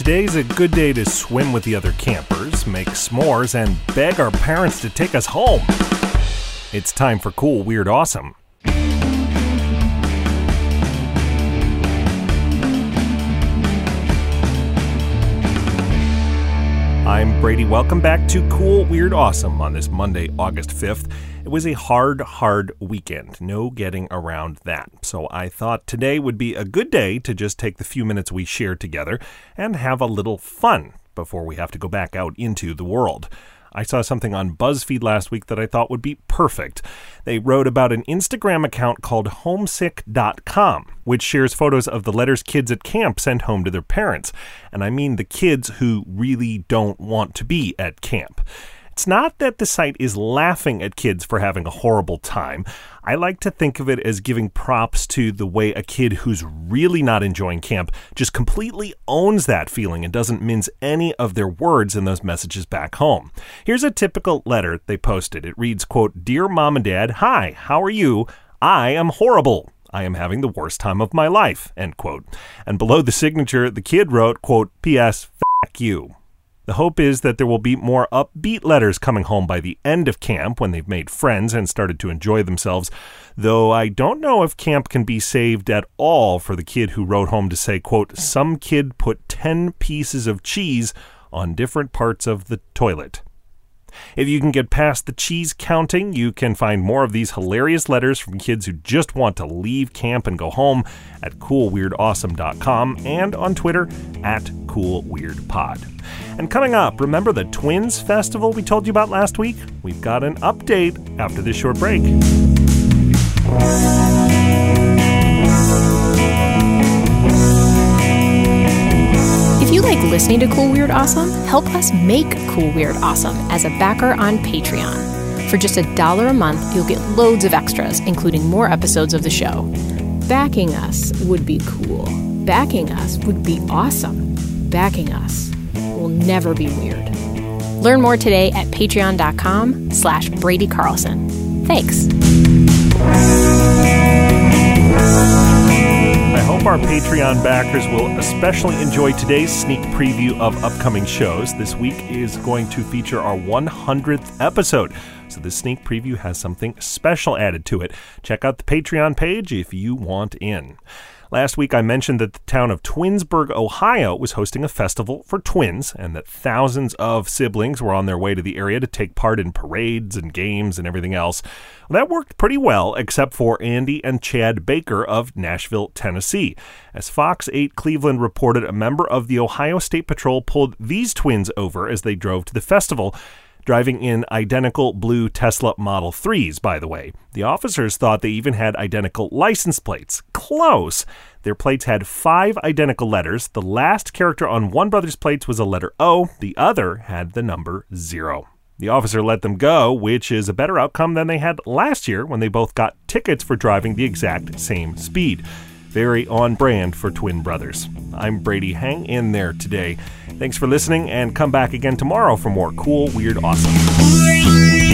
Today's a good day to swim with the other campers, make s'mores, and beg our parents to take us home. It's time for Cool, Weird, Awesome. Brady. Welcome back to Cool, Weird, Awesome on this Monday, August 5th. It was a hard, hard weekend. No getting around that. So I thought today would be a good day to just take the few minutes we share together and have a little fun before we have to go back out into the world. I saw something on BuzzFeed last week that I thought would be perfect. They wrote about an Instagram account called homesick.com, which shares photos of the letters kids at camp send home to their parents. And I mean the kids who really don't want to be at camp. It's not that the site is laughing at kids for having a horrible time. I like to think of it as giving props to the way a kid who's really not enjoying camp just completely owns that feeling and doesn't mince any of their words in those messages back home. Here's a typical letter they posted. It reads, quote, Dear Mom and Dad, hi, how are you? I am horrible. I am having the worst time of my life, end quote. And below the signature, the kid wrote, quote, P.S. F you. The hope is that there will be more upbeat letters coming home by the end of camp when they've made friends and started to enjoy themselves, though I don't know if camp can be saved at all for the kid who wrote home to say, quote, some kid put 10 pieces of cheese on different parts of the toilet. If you can get past the cheese counting, you can find more of these hilarious letters from kids who just want to leave camp and go home at coolweirdawesome.com and on Twitter at coolweirdpod. And coming up, remember the Twins Festival we told you about last week? We've got an update after this short break. Listening to Cool Weird Awesome, help us make Cool Weird Awesome as a backer on Patreon. For just a dollar a month, you'll get loads of extras, including more episodes of the show. Backing us would be cool. Backing us would be awesome. Backing us will never be weird. Learn more today at patreon.com slash Brady Carlson. Thanks. Our Patreon backers will especially enjoy today's sneak preview of upcoming shows. This week is going to feature our 100th episode. So this sneak preview has something special added to it. Check out the Patreon page if you want in. Last week, I mentioned that the town of Twinsburg, Ohio, was hosting a festival for twins, and that thousands of siblings were on their way to the area to take part in parades and games and everything else. Well, that worked pretty well, except for Andy and Chad Baker of Nashville, Tennessee. As Fox 8 Cleveland reported, a member of the Ohio State Patrol pulled these twins over as they drove to the festival driving in identical blue Tesla Model 3s, by the way. The officers thought they even had identical license plates. Close! Their plates had five identical letters. The last character on one brother's plates was a letter O, the other had the number 0. The officer let them go, which is a better outcome than they had last year when they both got tickets for driving the exact same speed. Very on brand for twin brothers. I'm Brady. Hang in there today. Thanks for listening and come back again tomorrow for more cool, weird, awesome.